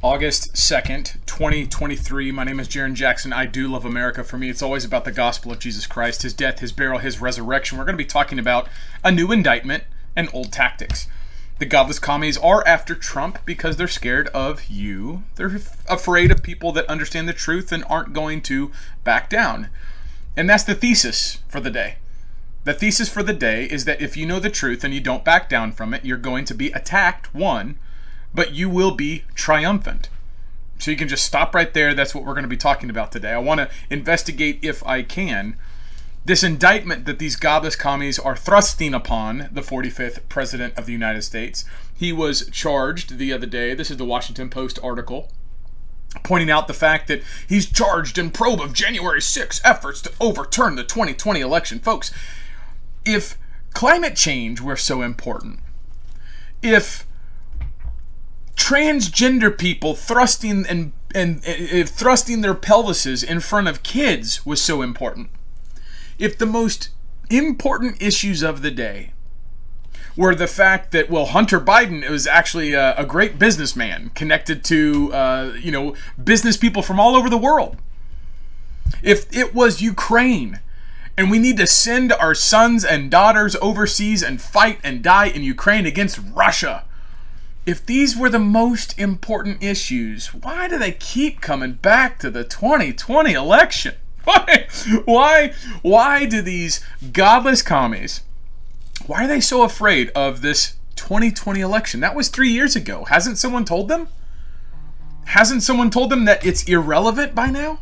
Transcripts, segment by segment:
August 2nd, 2023. My name is Jarrin Jackson. I do love America. For me, it's always about the gospel of Jesus Christ, his death, his burial, his resurrection. We're going to be talking about a new indictment and old tactics. The godless commies are after Trump because they're scared of you. They're afraid of people that understand the truth and aren't going to back down. And that's the thesis for the day. The thesis for the day is that if you know the truth and you don't back down from it, you're going to be attacked, one, but you will be triumphant. So you can just stop right there. That's what we're going to be talking about today. I want to investigate, if I can, this indictment that these godless commies are thrusting upon the 45th President of the United States. He was charged the other day. This is the Washington Post article pointing out the fact that he's charged in probe of January 6 efforts to overturn the 2020 election. Folks, if climate change were so important, if transgender people thrusting and and, and thrusting their pelvises in front of kids was so important. If the most important issues of the day were the fact that well Hunter Biden was actually a, a great businessman connected to uh, you know business people from all over the world. If it was Ukraine and we need to send our sons and daughters overseas and fight and die in Ukraine against Russia if these were the most important issues, why do they keep coming back to the 2020 election? Why, why, why do these godless commies, why are they so afraid of this 2020 election? That was three years ago. Hasn't someone told them? Hasn't someone told them that it's irrelevant by now?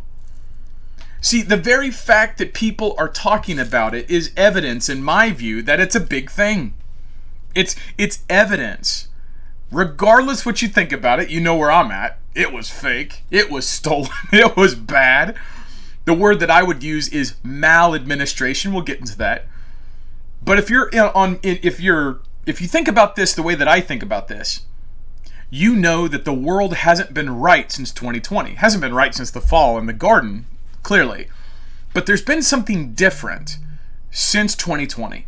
See, the very fact that people are talking about it is evidence, in my view, that it's a big thing. It's it's evidence regardless what you think about it, you know where I'm at. It was fake. It was stolen. It was bad. The word that I would use is maladministration. We'll get into that. But if you're on if you're if you think about this the way that I think about this, you know that the world hasn't been right since 2020. It hasn't been right since the fall in the garden, clearly. But there's been something different since 2020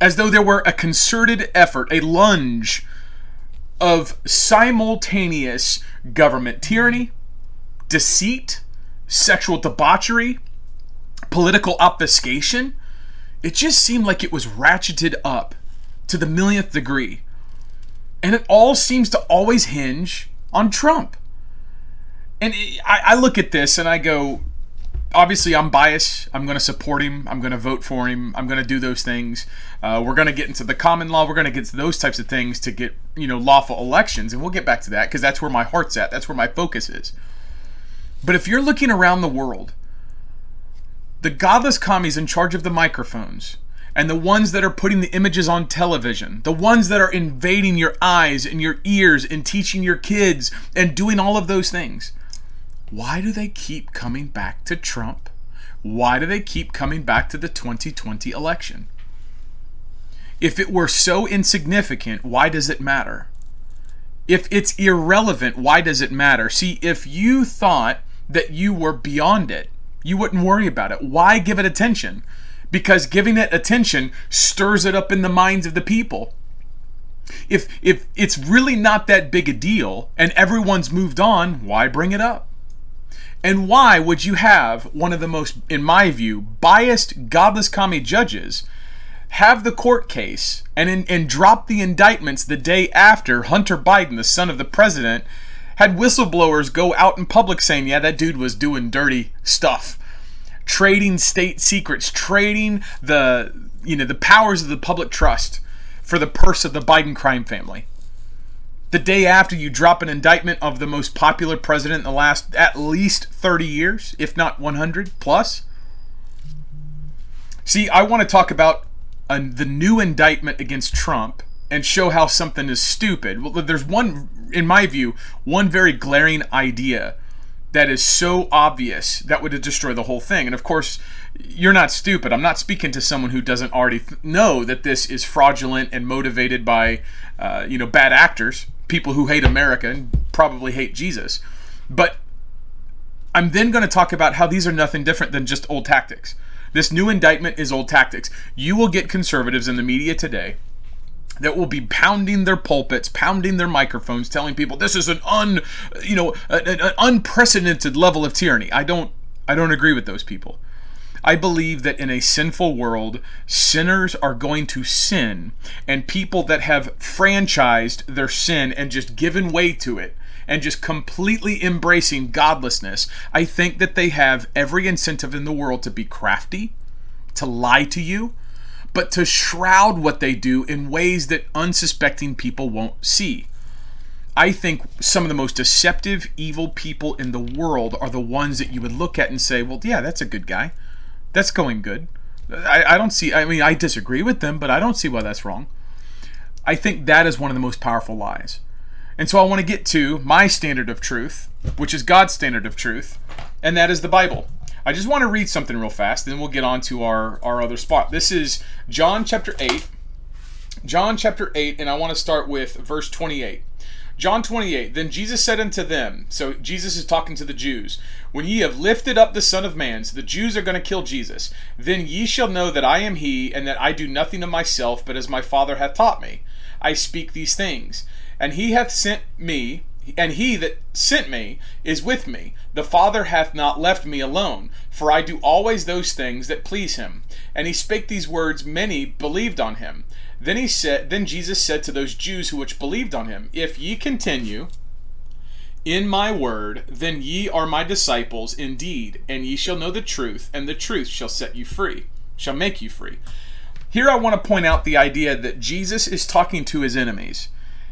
as though there were a concerted effort, a lunge of simultaneous government tyranny, deceit, sexual debauchery, political obfuscation. It just seemed like it was ratcheted up to the millionth degree. And it all seems to always hinge on Trump. And I, look at this and I go, obviously I'm biased. I'm going to support him. I'm going to vote for him. I'm going to do those things. Uh, we're going to get into the common law. We're going to get to those types of things to get you know lawful elections, and we'll get back to that because that's where my heart's at. That's where my focus is. But if you're looking around the world, the godless commies in charge of the microphones and the ones that are putting the images on television, the ones that are invading your eyes and your ears and teaching your kids and doing all of those things why do they keep coming back to Trump? Why do they keep coming back to the 2020 election? If it were so insignificant, why does it matter? If it's irrelevant, why does it matter? See, if you thought that you were beyond it, you wouldn't worry about it. Why give it attention? Because giving it attention stirs it up in the minds of the people. If if it's really not that big a deal and everyone's moved on, why bring it up? And why would you have one of the most, in my view, biased, godless commie judges have the court case and, in, and drop the indictments the day after Hunter Biden, the son of the president, had whistleblowers go out in public saying, yeah, that dude was doing dirty stuff, trading state secrets, trading the, you know, the powers of the public trust for the purse of the Biden crime family the day after you drop an indictment of the most popular president in the last at least 30 years, if not 100 plus. See, I want to talk about uh, the new indictment against Trump and show how something is stupid. Well, there's one, in my view, one very glaring idea that is so obvious that would destroy the whole thing. And of course, you're not stupid. I'm not speaking to someone who doesn't already th- know that this is fraudulent and motivated by, uh, you know, bad actors people who hate America and probably hate Jesus. But I'm then going to talk about how these are nothing different than just old tactics. This new indictment is old tactics. You will get conservatives in the media today that will be pounding their pulpits, pounding their microphones, telling people this is an un, you know, an, an unprecedented level of tyranny. I don't, I don't agree with those people. I believe that in a sinful world, sinners are going to sin, and people that have franchised their sin and just given way to it and just completely embracing godlessness, I think that they have every incentive in the world to be crafty, to lie to you, but to shroud what they do in ways that unsuspecting people won't see. I think some of the most deceptive, evil people in the world are the ones that you would look at and say, well, yeah, that's a good guy. That's going good. I, I don't see, I mean, I disagree with them, but I don't see why that's wrong. I think that is one of the most powerful lies. And so I want to get to my standard of truth, which is God's standard of truth, and that is the Bible. I just want to read something real fast, then we'll get on to our, our other spot. This is John chapter 8. John chapter 8, and I want to start with verse 28. John 28, then Jesus said unto them, so Jesus is talking to the Jews, When ye have lifted up the Son of Man, so the Jews are going to kill Jesus, then ye shall know that I am he, and that I do nothing of myself, but as my Father hath taught me. I speak these things. And he hath sent me, and he that sent me is with me. The Father hath not left me alone, for I do always those things that please him. And he spake these words, many believed on him. Then he said then Jesus said to those Jews who which believed on him, If ye continue in my word, then ye are my disciples indeed, and ye shall know the truth, and the truth shall set you free, shall make you free. Here I want to point out the idea that Jesus is talking to his enemies.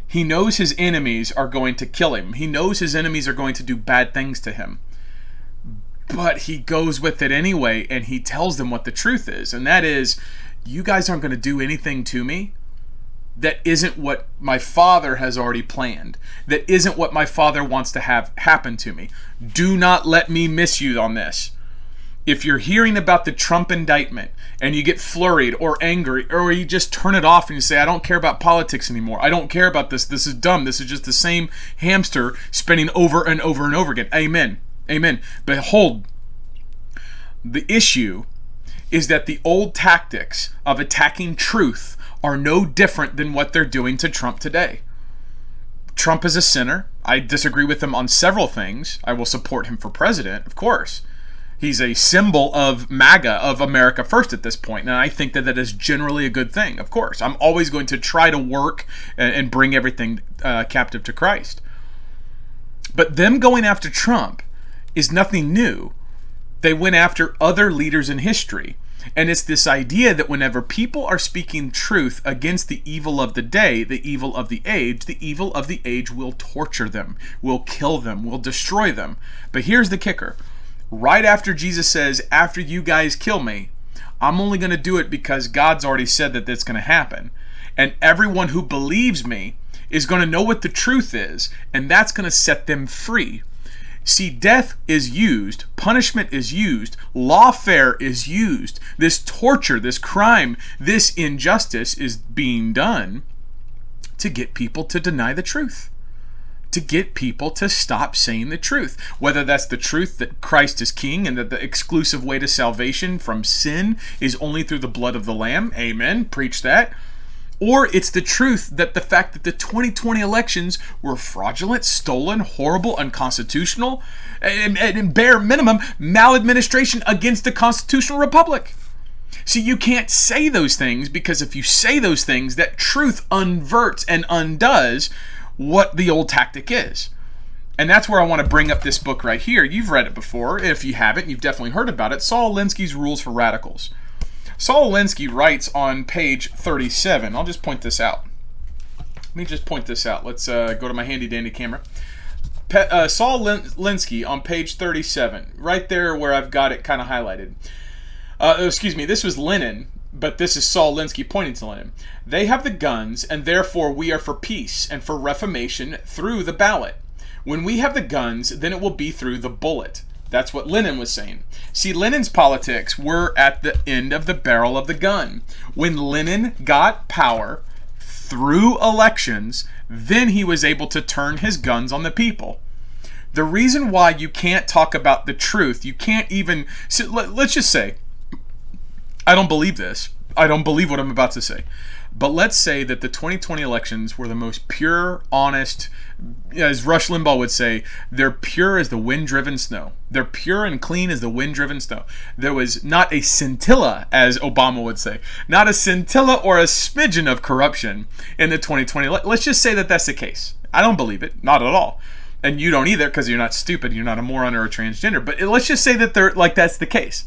He knows his enemies are going to kill him. He knows his enemies are going to do bad things to him. But he goes with it anyway and he tells them what the truth is. And that is you guys aren't going to do anything to me that isn't what my father has already planned, that isn't what my father wants to have happen to me. Do not let me miss you on this. If you're hearing about the Trump indictment and you get flurried or angry, or you just turn it off and you say, I don't care about politics anymore. I don't care about this. This is dumb. This is just the same hamster spinning over and over and over again. Amen. Amen. Behold, the issue is that the old tactics of attacking truth are no different than what they're doing to Trump today. Trump is a sinner. I disagree with him on several things. I will support him for president, of course. He's a symbol of MAGA, of America First at this point, and I think that that is generally a good thing, of course. I'm always going to try to work and, bring everything uh, captive to Christ. But them going after Trump is nothing new they went after other leaders in history. And it's this idea that whenever people are speaking truth against the evil of the day, the evil of the age, the evil of the age will torture them, will kill them, will destroy them. But here's the kicker right after Jesus says, After you guys kill me, I'm only going to do it because God's already said that that's going to happen. And everyone who believes me is going to know what the truth is, and that's going to set them free. See, death is used, punishment is used, lawfare is used. This torture, this crime, this injustice is being done to get people to deny the truth. To get people to stop saying the truth. Whether that's the truth that Christ is king and that the exclusive way to salvation from sin is only through the blood of the Lamb. Amen. Preach that or it's the truth that the fact that the 2020 elections were fraudulent, stolen, horrible, unconstitutional, and, bare minimum maladministration against the constitutional republic. See, you can't say those things because if you say those things, that truth unverts and undoes what the old tactic is. And that's where I want to bring up this book right here. You've read it before. If you haven't, you've definitely heard about it. Saul Alinsky's Rules for Radicals. Saul Alinsky writes on page 37. I'll just point this out. Let me just point this out. Let's uh, go to my handy dandy camera. Pe- uh, Saul Alinsky on page 37, right there where I've got it kind of highlighted. Uh, excuse me, this was Lenin, but this is Saul Alinsky pointing to Lenin. They have the guns, and therefore we are for peace and for reformation through the ballot. When we have the guns, then it will be through the bullet. That's what Lenin was saying. See, Lenin's politics were at the end of the barrel of the gun. When Lenin got power through elections, then he was able to turn his guns on the people. The reason why you can't talk about the truth, you can't even. So let, us just say, I don't believe this. I don't believe what I'm about to say. But let's say that the 2020 elections were the most pure, honest, as Rush Limbaugh would say, they're pure as the wind driven snow. They're pure and clean as the wind driven snow. There was not a scintilla, as Obama would say, not a scintilla or a smidgen of corruption in the 2020. Let's just say that that's the case. I don't believe it, not at all. And you don't either because you're not stupid, you're not a moron or a transgender. But let's just say that they're like that's the case.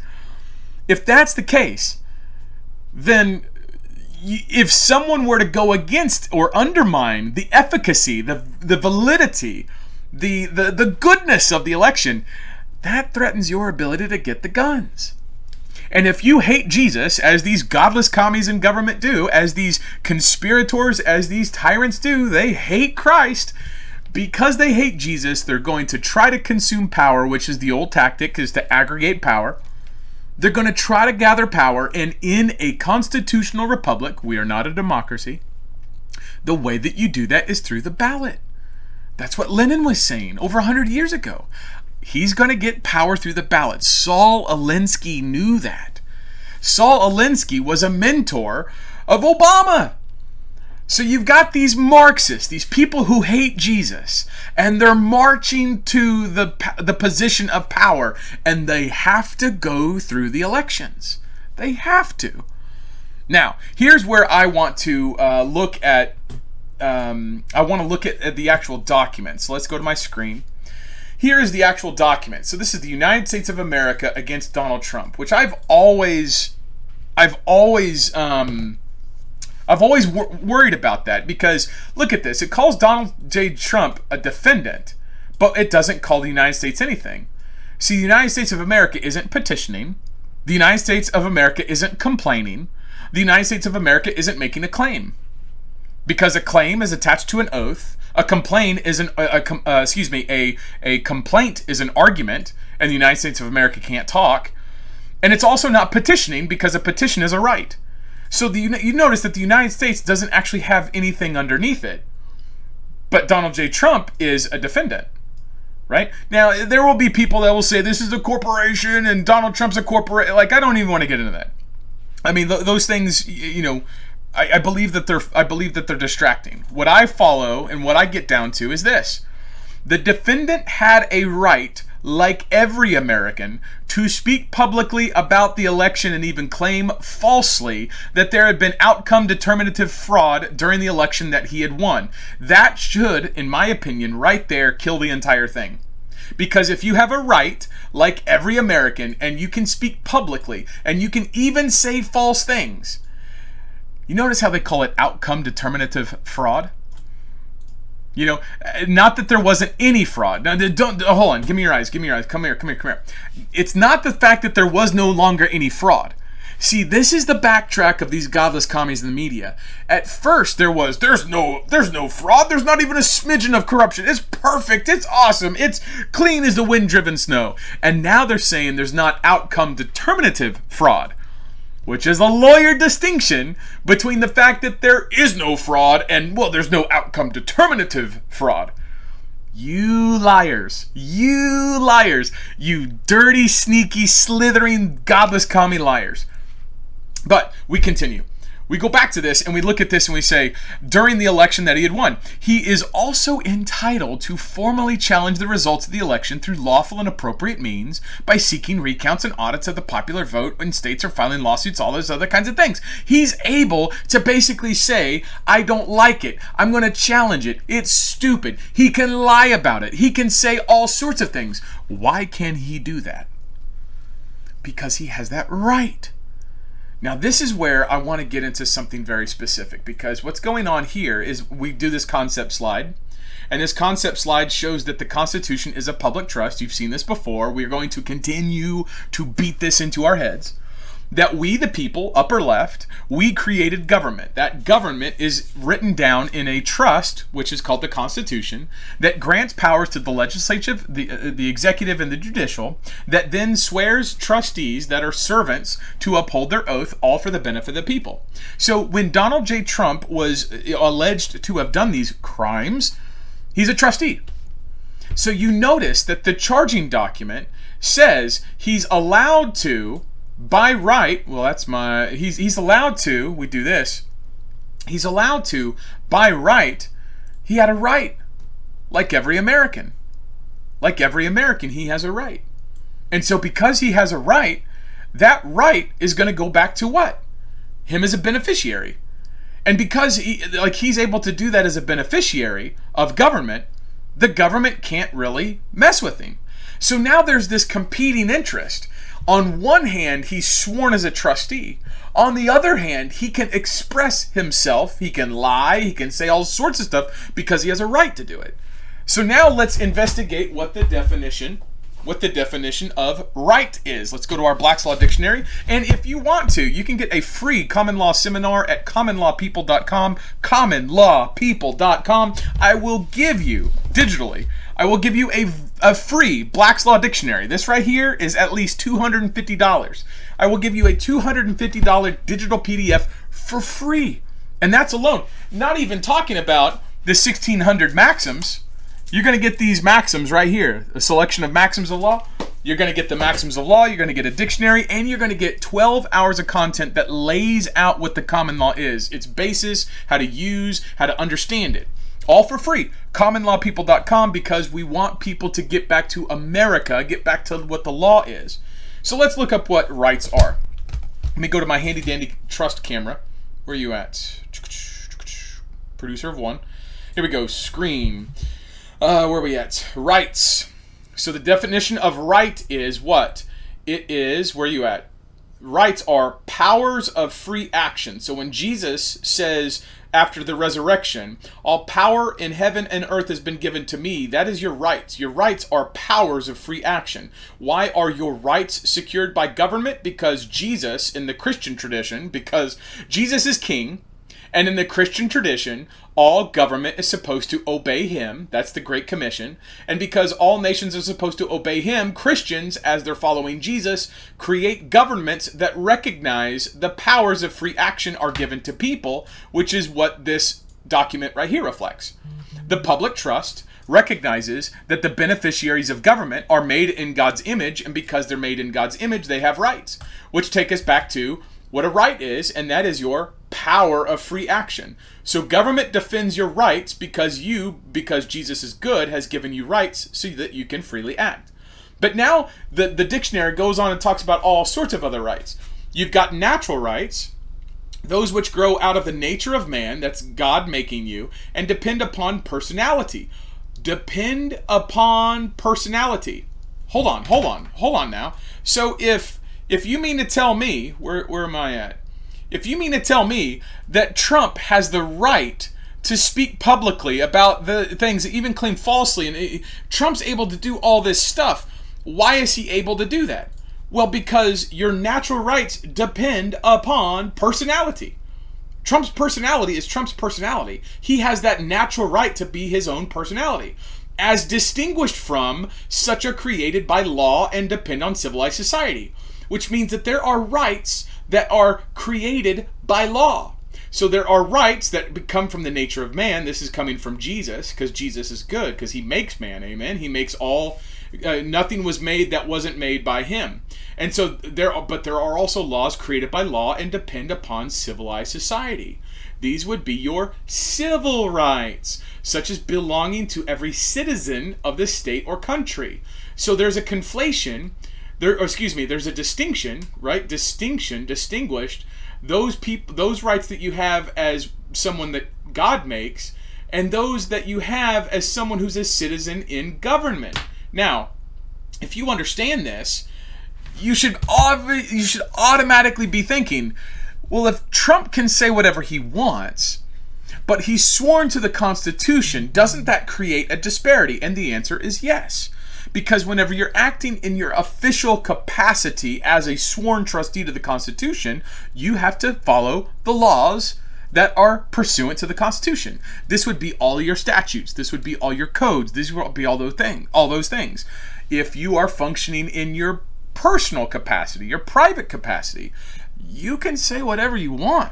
If that's the case, then if someone were to go against or undermine the efficacy, the the validity, the the, the goodness of the election, that threatens your ability to get the guns. And if you hate Jesus, as these godless commies in government do, as these conspirators, as these tyrants do, they hate Christ. Because they hate Jesus, they're going to try to consume power, which is the old tactic, is to aggregate power. They're going to try to gather power, and in a constitutional republic, we are not a democracy, the way that you do that is through the ballot. That's what Lenin was saying over 100 years ago. He's going to get power through the ballot. Saul Alinsky knew that. Saul Alinsky was a mentor of Obama. So you've got these Marxists, these people who hate Jesus, and they're marching to the the position of power, and they have to go through the elections. They have to. Now, here's where I want to uh, look at. Um, I want to look at, at the actual document. So let's go to my screen. Here is the actual document. So this is the United States of America against Donald Trump, which I've always, I've always. Um, I've always wor- worried about that because look at this. It calls Donald J. Trump a defendant, but it doesn't call the United States anything. See, the United States of America isn't petitioning. The United States of America isn't complaining. The United States of America isn't making a claim. Because a claim is attached to an oath, a complaint is an a, a, uh, excuse me, a a complaint is an argument, and the United States of America can't talk. And it's also not petitioning because a petition is a right. So the, you notice that the United States doesn't actually have anything underneath it. But Donald J. Trump is a defendant. Right? Now, there will be people that will say this is a corporation and Donald Trump's a corporate. Like, I don't even want to get into that. I mean, th- those things, you know, I, I believe that they're I believe that they're distracting. What I follow and what I get down to is this: the defendant had a right like every American, to speak publicly about the election and even claim falsely that there had been outcome determinative fraud during the election that he had won. That should, in my opinion, right there kill the entire thing. Because if you have a right, like every American, and you can speak publicly, and you can even say false things, you notice how they call it outcome determinative fraud? You know, uh, not that there wasn't any fraud. Now, don't uh, hold on. Give me your eyes. Give me your eyes. Come here. Come here. Come here. It's not the fact that there was no longer any fraud. See, this is the backtrack of these godless commies in the media. At first, there was there's no there's no fraud. There's not even a smidgen of corruption. It's perfect. It's awesome. It's clean as the wind-driven snow. And now they're saying there's not outcome determinative fraud which is a lawyer distinction between the fact that there is no fraud and, well, there's no outcome determinative fraud. You liars. You liars. You dirty, sneaky, slithering, godless commie liars. But we continue we go back to this and we look at this and we say, during the election that he had won, he is also entitled to formally challenge the results of the election through lawful and appropriate means by seeking recounts and audits of the popular vote when states are filing lawsuits, all those other kinds of things. He's able to basically say, I don't like it. I'm going to challenge it. It's stupid. He can lie about it. He can say all sorts of things. Why can he do that? Because he has that right. Now, this is where I want to get into something very specific because what's going on here is we do this concept slide. And this concept slide shows that the Constitution is a public trust. You've seen this before. We're going to continue to beat this into our heads that we, the people, upper left, we created government. That government is written down in a trust, which is called the Constitution, that grants powers to the legislative, the, uh, the executive, and the judicial, that then swears trustees that are servants to uphold their oath, all for the benefit of the people. So when Donald J. Trump was uh, alleged to have done these crimes, he's a trustee. So you notice that the charging document says he's allowed to by right, well, that's my. He's he's allowed to. We do this. He's allowed to, by right, he had a right, like every American. Like every American, he has a right. And so, because he has a right, that right is going to go back to what? Him as a beneficiary. And because he, like he's able to do that as a beneficiary of government, the government can't really mess with him. So now there's this competing interest. On one hand, he's sworn as a trustee. On the other hand, he can express himself, he can lie, he can say all sorts of stuff because he has a right to do it. So now let's investigate what the definition what the definition of right is. Let's go to our Black's Law Dictionary. And if you want to, you can get a free common law seminar at commonlawpeople.com. Commonlawpeople.com. I will give you, digitally, I will give you a, a free Black's Law Dictionary. This right here is at least $250. I will give you a $250 digital PDF for free. And that's alone. Not even talking about the 1600 maxims you're going to get these maxims right here a selection of maxims of law. You're going to get the maxims of law, you're going to get a dictionary, and you're going to get 12 hours of content that lays out what the common law is, its basis, how to use, how to understand it. All for free. CommonLawPeople.com because we want people to get back to America, get back to what the law is. So let's look up what rights are. Let me go to my handy dandy trust camera. Where are you at? Producer of one. Here we go. Screen. Uh, where are we at? Rights. So the definition of right is what? It is, where are you at? Rights are powers of free action. So when Jesus says after the resurrection, all power in heaven and earth has been given to me, that is your rights. Your rights are powers of free action. Why are your rights secured by government? Because Jesus, in the Christian tradition, because Jesus is king, and in the Christian tradition, all government is supposed to obey him. That's the Great Commission. And because all nations are supposed to obey him, Christians, as they're following Jesus, create governments that recognize the powers of free action are given to people, which is what this document right here reflects. The public trust recognizes that the beneficiaries of government are made in God's image, and because they're made in God's image, they have rights, which take us back to what a right is, and that is your power of free action. So government defends your rights because you, because Jesus is good, has given you rights so that you can freely act. But now the, the dictionary goes on and talks about all sorts of other rights. You've got natural rights, those which grow out of the nature of man, that's God making you, and depend upon personality. Depend upon personality. Hold on, hold on, hold on now. So if if you mean to tell me, where, where am I at? If you mean to tell me that Trump has the right to speak publicly about the things, even claim falsely, and eh, Trump's able to do all this stuff, why is he able to do that? Well, because your natural rights depend upon personality. Trump's personality is Trump's personality. He has that natural right to be his own personality, as distinguished from such a created by law and depend on civilized society which means that there are rights that are created by law. So there are rights that come from the nature of man. This is coming from Jesus because Jesus is good because he makes man. Amen. He makes all. Uh, nothing was made that wasn't made by him. And so there are, but there are also laws created by law and depend upon civilized society. These would be your civil rights, such as belonging to every citizen of the state or country. So there's a conflation there oh, excuse me there's a distinction right? Distinction distinguished those people those rights that you have as someone that god makes and those that you have as someone who's a citizen in government. Now if you understand this you should you should automatically be thinking well if trump can say whatever he wants but he's sworn to the constitution doesn't that create a disparity? And the answer is yes because whenever you're acting in your official capacity as a sworn trustee to the Constitution, you have to follow the laws that are pursuant to the Constitution. This would be all your statutes. This would be all your codes. These would be all those things. All those things. If you are functioning in your personal capacity, your private capacity, you can say whatever you want.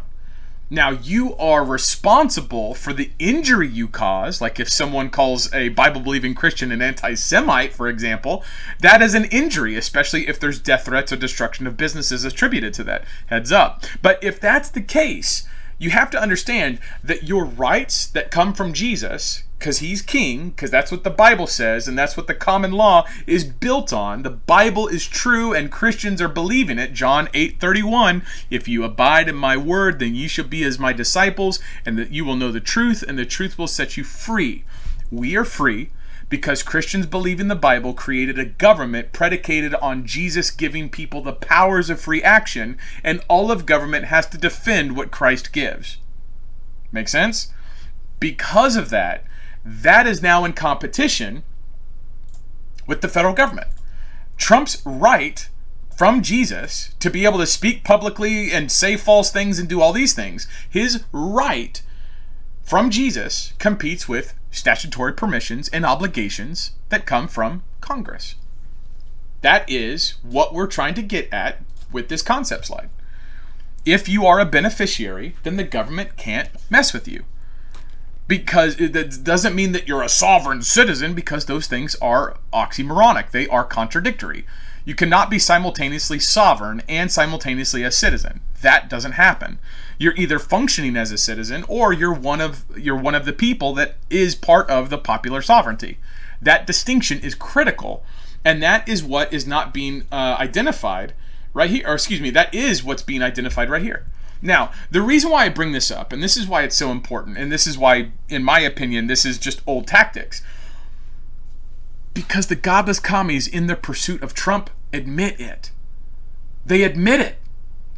Now, you are responsible for the injury you cause. Like if someone calls a Bible believing Christian an anti Semite, for example, that is an injury, especially if there's death threats or destruction of businesses attributed to that. Heads up. But if that's the case, you have to understand that your rights that come from Jesus, because he's king, because that's what the Bible says, and that's what the common law is built on. The Bible is true, and Christians are believing it. John 8 31. If you abide in my word, then ye shall be as my disciples, and that you will know the truth, and the truth will set you free. We are free because Christians believe in the Bible created a government predicated on Jesus giving people the powers of free action, and all of government has to defend what Christ gives. Make sense? Because of that, that is now in competition with the federal government. Trump's right from Jesus to be able to speak publicly and say false things and do all these things, his right from Jesus competes with statutory permissions and obligations that come from Congress. That is what we're trying to get at with this concept slide. If you are a beneficiary, then the government can't mess with you. Because it doesn't mean that you're a sovereign citizen, because those things are oxymoronic. They are contradictory. You cannot be simultaneously sovereign and simultaneously a citizen. That doesn't happen. You're either functioning as a citizen or you're one of you're one of the people that is part of the popular sovereignty. That distinction is critical, and that is what is not being uh, identified right here. Or excuse me, that is what's being identified right here. Now, the reason why I bring this up, and this is why it's so important, and this is why, in my opinion, this is just old tactics. Because the godless commies in the pursuit of Trump admit it. They admit it.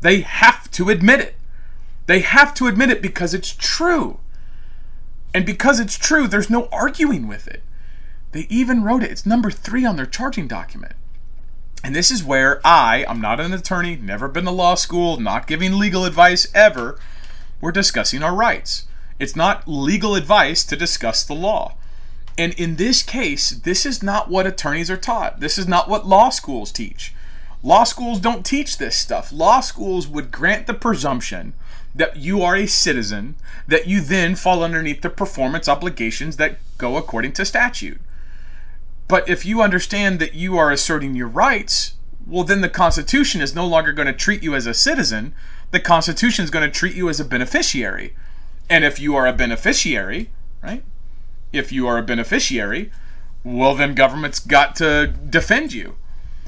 They have to admit it. They have to admit it because it's true. And because it's true, there's no arguing with it. They even wrote it. It's number three on their charging document. And this is where I, I'm not an attorney, never been to law school, not giving legal advice ever. We're discussing our rights. It's not legal advice to discuss the law. And in this case, this is not what attorneys are taught. This is not what law schools teach. Law schools don't teach this stuff. Law schools would grant the presumption that you are a citizen, that you then fall underneath the performance obligations that go according to statute. But if you understand that you are asserting your rights, well, then the Constitution is no longer going to treat you as a citizen. The Constitution is going to treat you as a beneficiary. And if you are a beneficiary, right, if you are a beneficiary, well, then government's got to defend you.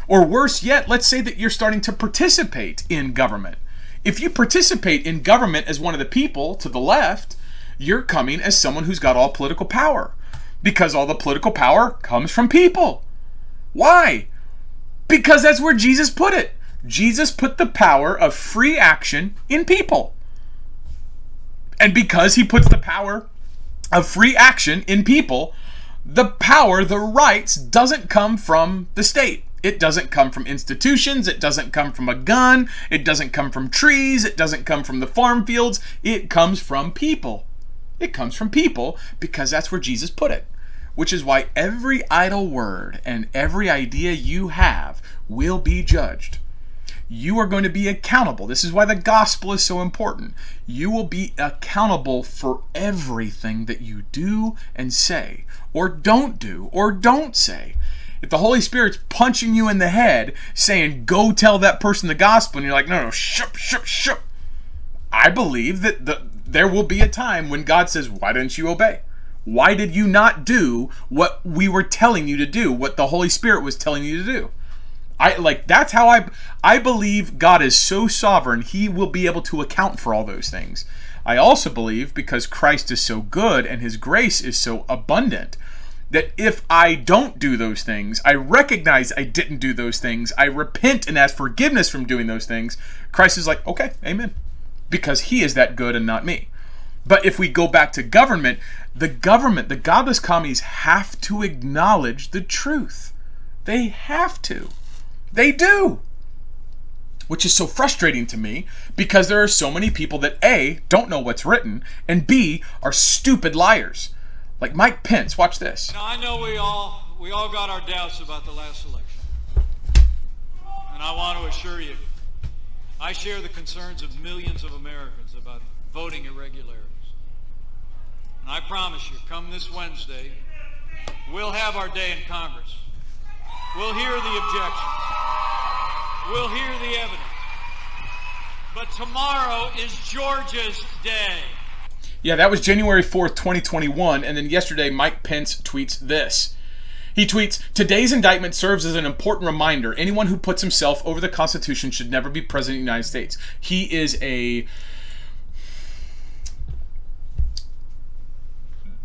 Or worse yet, let's say that you're starting to participate in government. If you participate in government as one of the people to the left, you're coming as someone who's got all political power. Because all the political power comes from people. Why? Because that's where Jesus put it. Jesus put the power of free action in people. And because he puts the power of free action in people, the power, the rights, doesn't come from the state. It doesn't come from institutions. It doesn't come from a gun. It doesn't come from trees. It doesn't come from the farm fields. It comes from people. It comes from people because that's where Jesus put it. Which is why every idle word and every idea you have will be judged you are going to be accountable. This is why the gospel is so important. You will be accountable for everything that you do and say, or don't do, or don't say. If the Holy Spirit's punching you in the head saying, go tell that person the gospel, and you're like, no, no, shup, shup, shup. I believe that the, there will be a time when God says, why didn't you obey? Why did you not do what we were telling you to do, what the Holy Spirit was telling you to do? I like that's how I I believe God is so sovereign, he will be able to account for all those things. I also believe because Christ is so good and his grace is so abundant that if I don't do those things, I recognize I didn't do those things, I repent and ask forgiveness from doing those things, Christ is like, "Okay, amen." Because he is that good and not me. But if we go back to government, the government, the godless commies have to acknowledge the truth. They have to. They do. Which is so frustrating to me because there are so many people that A, don't know what's written, and B, are stupid liars. Like Mike Pence, watch this. Now I know we all we all got our doubts about the last election. And I want to assure you, I share the concerns of millions of Americans about voting irregularities. And I promise you, come this Wednesday, we'll have our day in Congress. We'll hear the objections. We'll hear the evidence. but tomorrow is Georgia's day. Yeah, that was January 4th, 2021. And then yesterday, Mike Pence tweets this. He tweets Today's indictment serves as an important reminder anyone who puts himself over the Constitution should never be president of the United States. He is a.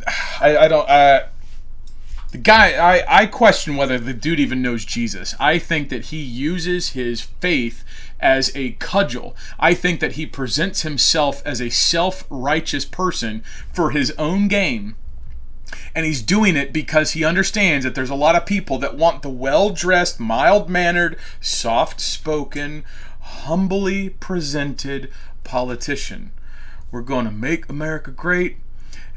I, I don't. Uh, the guy, I, I question whether the dude even knows Jesus. I think that he uses his faith as a cudgel. I think that he presents himself as a self righteous person for his own game. And he's doing it because he understands that there's a lot of people that want the well dressed, mild mannered, soft spoken, humbly presented politician. We're going to make America great,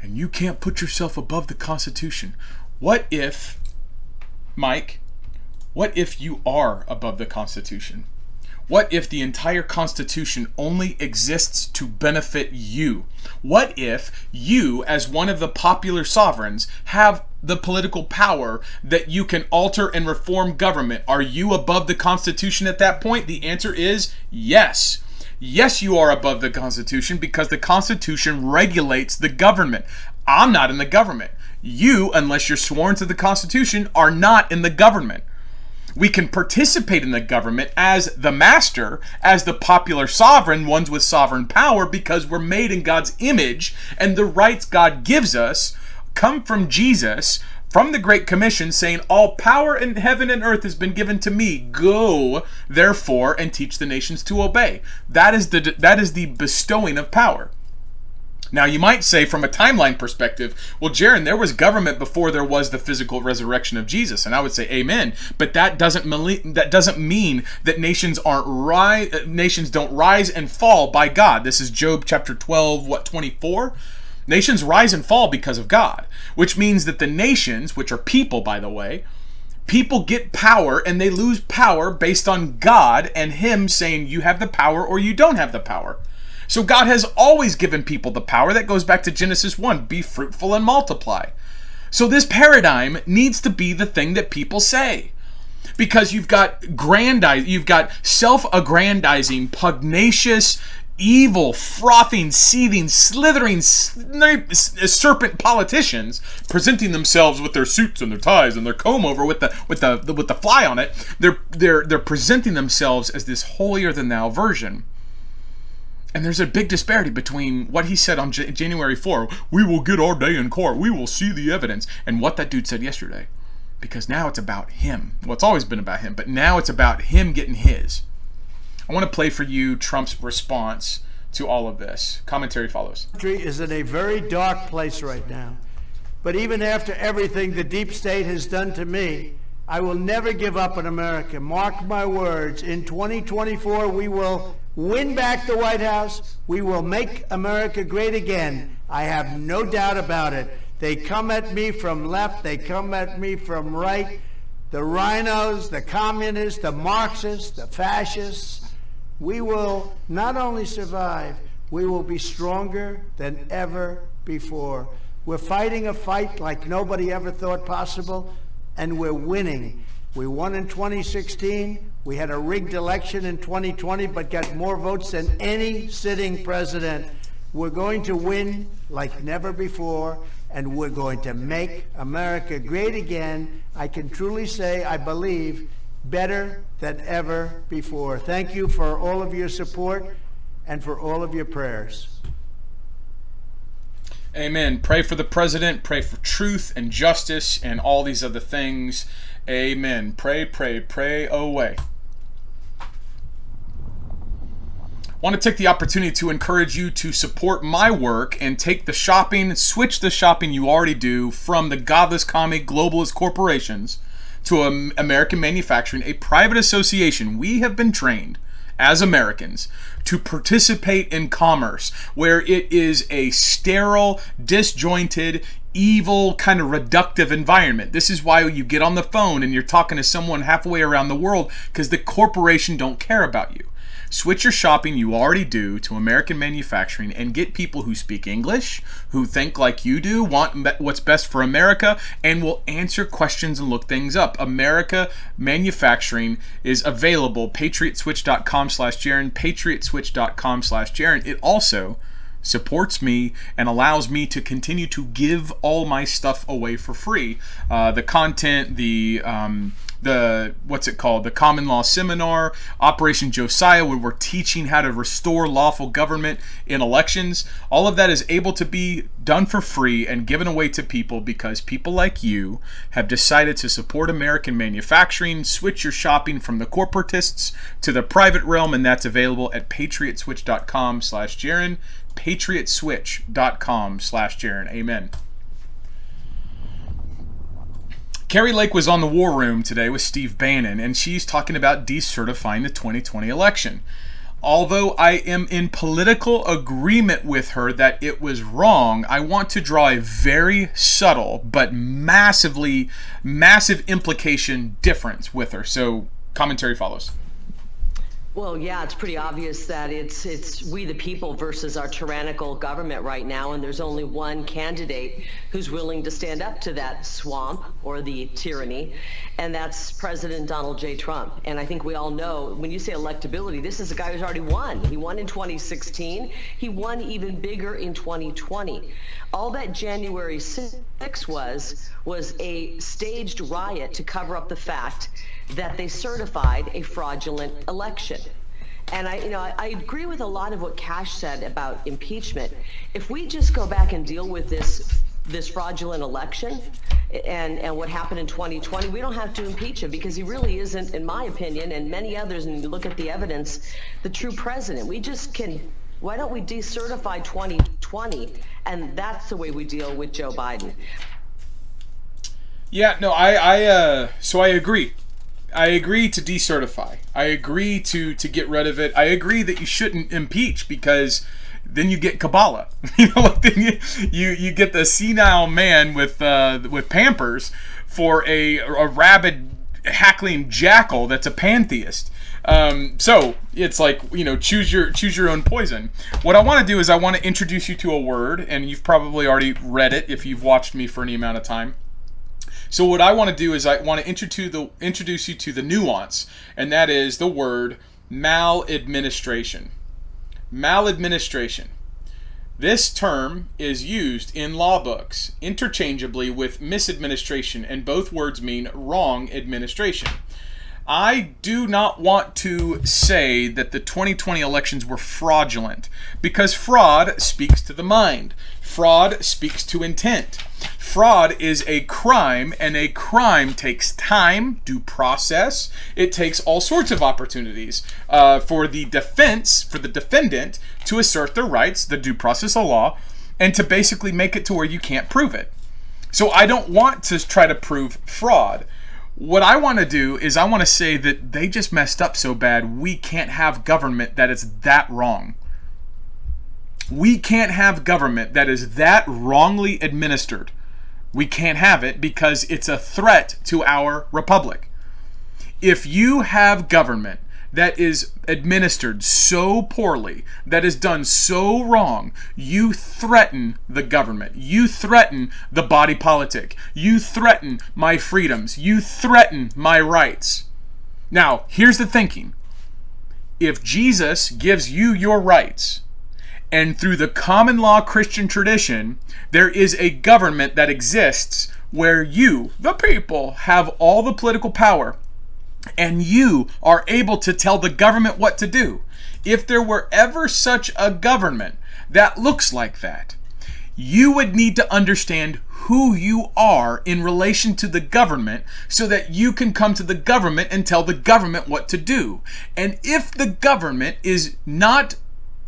and you can't put yourself above the Constitution. What if, Mike, what if you are above the Constitution? What if the entire Constitution only exists to benefit you? What if you, as one of the popular sovereigns, have the political power that you can alter and reform government? Are you above the Constitution at that point? The answer is yes. Yes, you are above the Constitution because the Constitution regulates the government. I'm not in the government. You, unless you're sworn to the Constitution, are not in the government. We can participate in the government as the master, as the popular sovereign, ones with sovereign power, because we're made in God's image, and the rights God gives us come from Jesus, from the Great Commission, saying, All power in heaven and earth has been given to me. Go, therefore, and teach the nations to obey. That is the that is the bestowing of power. Now, you might say, from a timeline perspective, well, Jarrin, there was government before there was the physical resurrection of Jesus, and I would say, Amen. But that doesn't that doesn't mean that nations aren't rise, uh, nations don't rise and fall by God. This is Job chapter twelve, what twenty four. Nations rise and fall because of God, which means that the nations, which are people, by the way, people get power and they lose power based on God and Him saying you have the power or you don't have the power. So God has always given people the power. That goes back to Genesis 1 be fruitful and multiply. So this paradigm needs to be the thing that people say. Because you've got grandize, you've got self-aggrandizing, pugnacious, evil, frothing, seething, slithering, serpent politicians presenting themselves with their suits and their ties and their comb over with the with the with the fly on it. They're they're they're presenting themselves as this holier than thou version. And there's a big disparity between what he said on J- January 4, we will get our day in court, we will see the evidence, and what that dude said yesterday. Because now it's about him. Well, it's always been about him, but now it's about him getting his. I want to play for you Trump's response to all of this. Commentary follows. Country is in a very dark place right now. But even after everything the deep state has done to me, I will never give up on America. Mark my words. In 2024, we will win back the White House. We will make America great again. I have no doubt about it. They come at me from left, they come at me from right. The RINOs, the communists, the Marxists, the fascists. We will not only survive, we will be stronger than ever before. We're fighting a fight like nobody ever thought possible, and we're winning. We won in 2016. We had a rigged election in 2020, but got more votes than any sitting president. We're going to win like never before, and we're going to make America great again. I can truly say, I believe, better than ever before. Thank you for all of your support and for all of your prayers. Amen. Pray for the president, pray for truth and justice and all these other things. Amen. Pray, pray, pray away. Want to take the opportunity to encourage you to support my work and take the shopping, switch the shopping you already do from the godless commie globalist corporations to American manufacturing, a private association. We have been trained as Americans to participate in commerce where it is a sterile, disjointed, evil, kind of reductive environment. This is why you get on the phone and you're talking to someone halfway around the world because the corporation don't care about you. Switch your shopping you already do to American manufacturing and get people who speak English, who think like you do, want what's best for America, and will answer questions and look things up. America Manufacturing is available. PatriotSwitch.com slash Jarrin, PatriotSwitch.com slash Jarrin. It also supports me and allows me to continue to give all my stuff away for free. Uh, the content, the um, the what's it called? The common law seminar operation josiah where we're teaching how to restore lawful government in elections. All of that is able to be done for free and given away to people because people like you have decided to support american manufacturing switch your shopping from the corporatists to the private realm and that's available at patriotswitch.com slash jarrin patriotswitch.com slash jarrin amen Kari Lake was on the War Room today with Steve Bannon, and she's talking about decertifying the 2020 election. Although I am in political agreement with her that it was wrong, I want to draw a very subtle but massively, massive implication difference with her. So, commentary follows. Well, yeah, it's pretty obvious that it's it's we the people versus our tyrannical government right now, and there's only one candidate who's willing to stand up to that swamp or the tyranny, and that's President Donald J. Trump. And I think we all know when you say electability, this is a guy who's already won. He won in 2016. He won even bigger in 2020. All that January 6 was was a staged riot to cover up the fact that they certified a fraudulent election. And I, you know, I, I, agree with a lot of what Kash said about impeachment. If we just go back and deal with this this fraudulent election and and what happened in 2020, we don't have to impeach him because he really isn't, in my opinion, and many others. And you look at the evidence, the true president. We just can. Why don't we decertify 2020? And that's the way we deal with Joe Biden. Yeah, no, I, I, uh, so I agree. I agree to decertify. I agree to to get rid of it. I agree that you shouldn't impeach because then you get Kamala. you know, like then you, you you get the senile man with uh, with Pampers for a a rabid hackling jackal that's a pantheist. Um, so it's like you know choose your choose your own poison. What I want to do is I want to introduce you to a word, and you've probably already read it if you've watched me for any amount of time. So what I want to do is I want to introduce the introduce you to the nuance, and that is the word maladministration. Maladministration. This term is used in law books interchangeably with misadministration, and both words mean wrong administration. I do not want to say that the 2020 elections were fraudulent because fraud speaks to the mind. Fraud speaks to intent. Fraud is a crime, and a crime takes time, due process. It takes all sorts of opportunities uh, for the defense, for the defendant, to assert their rights, the due process of law, and to basically make it to where you can't prove it. So I don't want to try to prove fraud. What I want to do is I want to say that they just messed up so bad, we can't have government that is that wrong. We can't have government that is that wrongly administered. We can't have it because it's a threat to our republic. If you have government that is administered so poorly, that is done so wrong, you threaten the government. You threaten the body politic. You threaten my freedoms. You threaten my rights. Now, here's the thinking if Jesus gives you your rights, and through the common law Christian tradition, there is a government that exists where you, the people, have all the political power and you are able to tell the government what to do. If there were ever such a government that looks like that, you would need to understand who you are in relation to the government so that you can come to the government and tell the government what to do. And if the government is not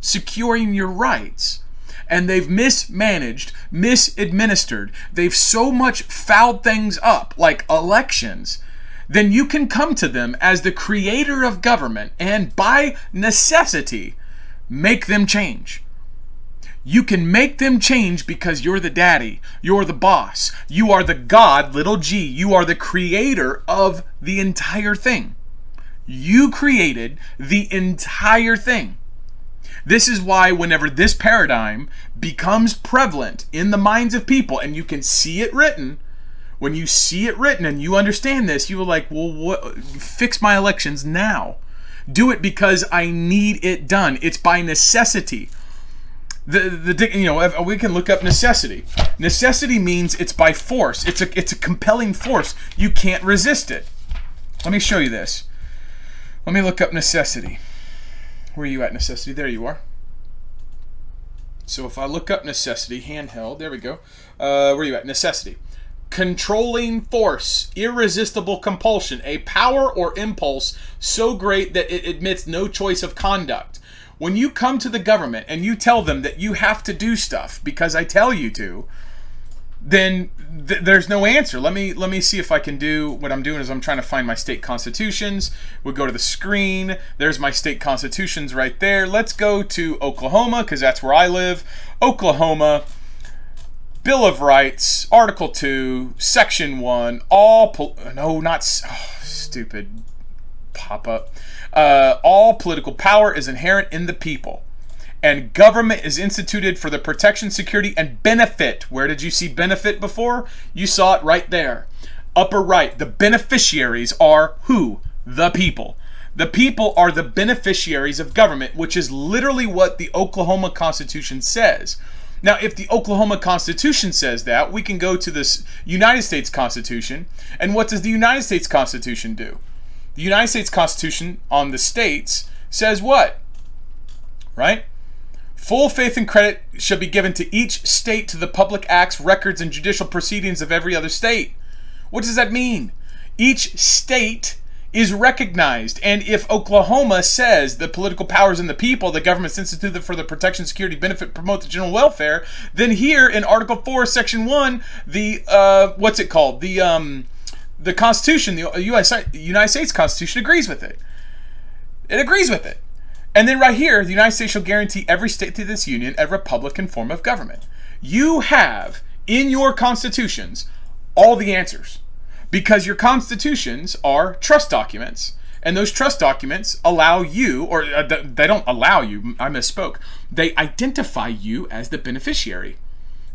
securing your rights. And they've mismanaged, misadministered, they've so much fouled things up, like elections, then you can come to them as the creator of government and by necessity make them change. You can make them change because you're the daddy, you're the boss, you are the God, little g, you are the creator of the entire thing. You created the entire thing. This is why, whenever this paradigm becomes prevalent in the minds of people and you can see it written, when you see it written and you understand this, you will like, well, what, fix my elections now. Do it because I need it done. It's by necessity. The, the you know we can look up necessity. Necessity means it's by force. It's a it's a compelling force. You can't resist it. Let me show you this. Let me look up necessity. Where are you at necessity? There you are. So if I look up necessity, handheld, there we go. Uh, where are you at? Necessity. Controlling force, irresistible compulsion, a power or impulse so great that it admits no choice of conduct. When you come to the government and you tell them that you have to do stuff because I tell you to, then th- there's no answer. Let me let me see if I can do what I'm doing is I'm trying to find my state constitutions. We'll go to the screen. There's my state constitutions right there. Let's go to Oklahoma because that's where I live. Oklahoma. Bill of Rights, Article 2, Section 1, all, pol- no, not, oh, stupid pop up. Uh, all political power is inherent in the people and government is instituted for the protection, security, and benefit. Where did you see benefit before? You saw it right there. Upper right, the beneficiaries are who? The people. The people are the beneficiaries of government, which is literally what the Oklahoma Constitution says. Now, if the Oklahoma Constitution says that, we can go to this United States Constitution. And what does the United States Constitution do? The United States Constitution on the states says what? Right? Full faith and credit shall be given to each state to the public acts, records, and judicial proceedings of every other state. What does that mean? Each state is recognized. And if Oklahoma says the political powers and the people, the government's instituted for the protection, security, benefit, promote the general welfare, then here in Article 4, Section 1, the, uh, what's it called? The, um, the Constitution, the US, United States Constitution agrees with it. It agrees with it. And then right here, the United States shall guarantee every state to this union a republican form of government. You have in your constitutions all the answers because your constitutions are trust documents. And those trust documents allow you, or uh, they don't allow you, I misspoke, they identify you as the beneficiary.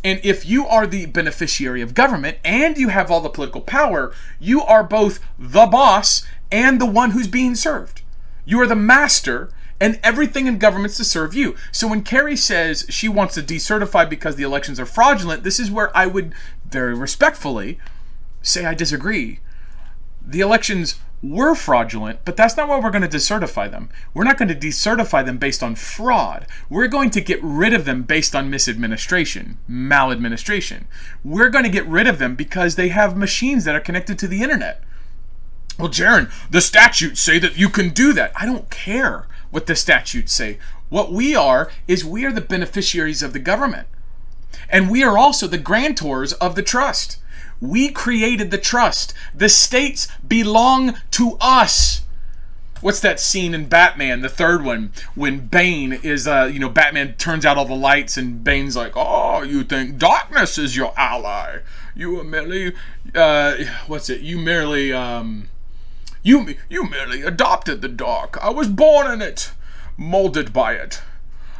And if you are the beneficiary of government and you have all the political power, you are both the boss and the one who's being served. You are the master and everything in government's to serve you. So when Kari says she wants to decertify because the elections are fraudulent, this is where I would very respectfully say I disagree. The elections were fraudulent, but that's not why we're going to decertify them. We're not going to decertify them based on fraud. We're going to get rid of them based on misadministration, maladministration. We're going to get rid of them because they have machines that are connected to the internet. Well, Jarrin, the statutes say that you can do that. I don't care what the statutes say. What we are is we are the beneficiaries of the government. And we are also the grantors of the trust. We created the trust. The states belong to us. What's that scene in Batman, the third one, when Bane is, uh, you know, Batman turns out all the lights and Bane's like, oh, you think darkness is your ally? You merely, uh, what's it? You merely, um, you, you merely adopted the dark. I was born in it, molded by it.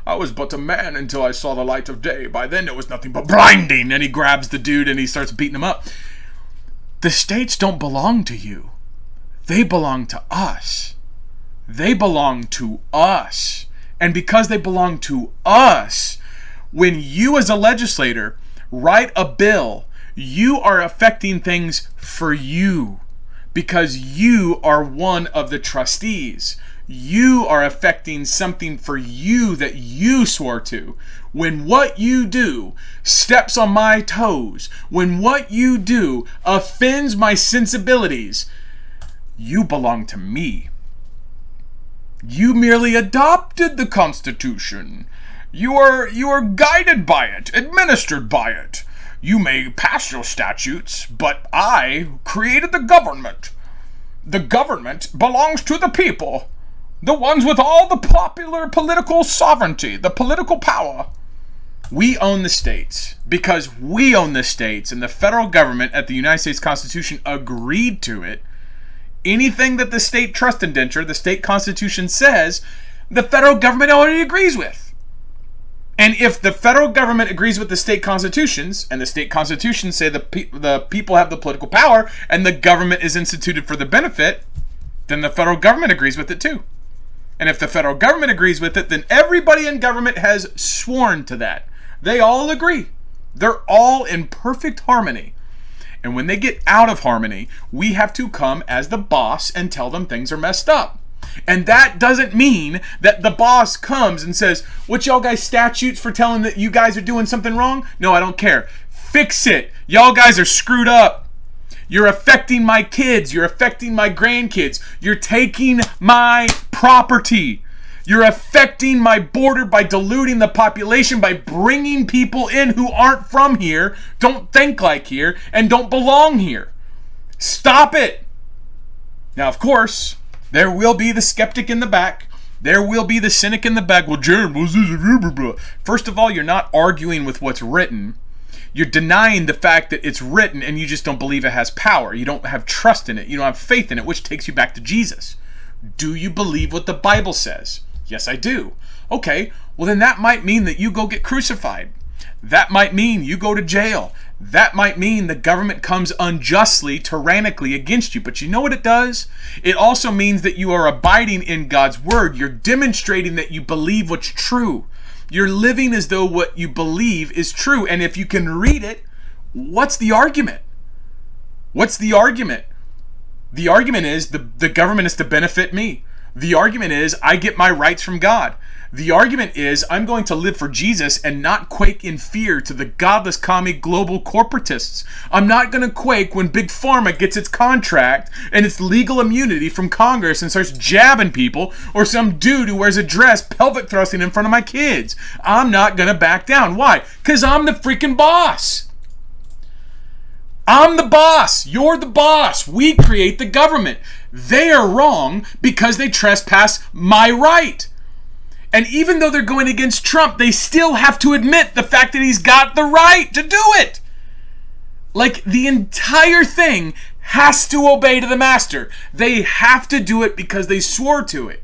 I was but a man until I saw the light of day. By then it was nothing but blinding. And he grabs the dude and he starts beating him up. The states don't belong to you, they belong to us. They belong to us. And because they belong to us, when you as a legislator write a bill, you are affecting things for you because you are one of the trustees. You are affecting something for you that you swore to. When what you do steps on my toes, when what you do offends my sensibilities, you belong to me. You merely adopted the Constitution. You are you are guided by it, administered by it. You may pass your statutes, but I created the government. The government belongs to the people, the ones with all the popular political sovereignty, the political power. We own the states because we own the states, and the federal government at the United States Constitution agreed to it. anything that the state trust indenture, the state constitution says, the federal government already agrees with. And if the federal government agrees with the state constitutions, and the state constitutions say the pe- the people have the political power, and the government is instituted for the benefit, then the federal government agrees with it too. And if the federal government agrees with it, then everybody in government has sworn to that. They all agree. They're all in perfect harmony. And when they get out of harmony, we have to come as the boss and tell them things are messed up. And that doesn't mean that the boss comes and says, What y'all guys statutes for telling that you guys are doing something wrong? No, I don't care. Fix it. Y'all guys are screwed up. You're affecting my kids. You're affecting my grandkids. You're taking my property. You're affecting my border by diluting the population, by bringing people in who aren't from here, don't think like here, and don't belong here. Stop it. Now, of course, there will be the skeptic in the back. There will be the cynic in the back. Well, Jared, this? First of all, you're not arguing with what's written. You're denying the fact that it's written and you just don't believe it has power. You don't have trust in it. You don't have faith in it, which takes you back to Jesus. Do you believe what the Bible says? Yes, I do. Okay, well, then that might mean that you go get crucified. That might mean you go to jail. That might mean the government comes unjustly, tyrannically against you. But you know what it does? It also means that you are abiding in God's word. You're demonstrating that you believe what's true. You're living as though what you believe is true. And if you can read it, what's the argument? What's the argument? The argument is the, the government is to benefit me. The argument is I get my rights from God. The argument is I'm going to live for Jesus and not quake in fear to the godless commie global corporatists. I'm not going to quake when Big Pharma gets its contract and its legal immunity from Congress and starts jabbing people or some dude who wears a dress pelvic thrusting in front of my kids. I'm not going to back down. Why? Because I'm the freaking boss. I'm the boss. You're the boss. We create the government. They are wrong because they trespass my right. And even though they're going against Trump, they still have to admit the fact that he's got the right to do it. Like the entire thing has to obey to the master. They have to do it because they swore to it.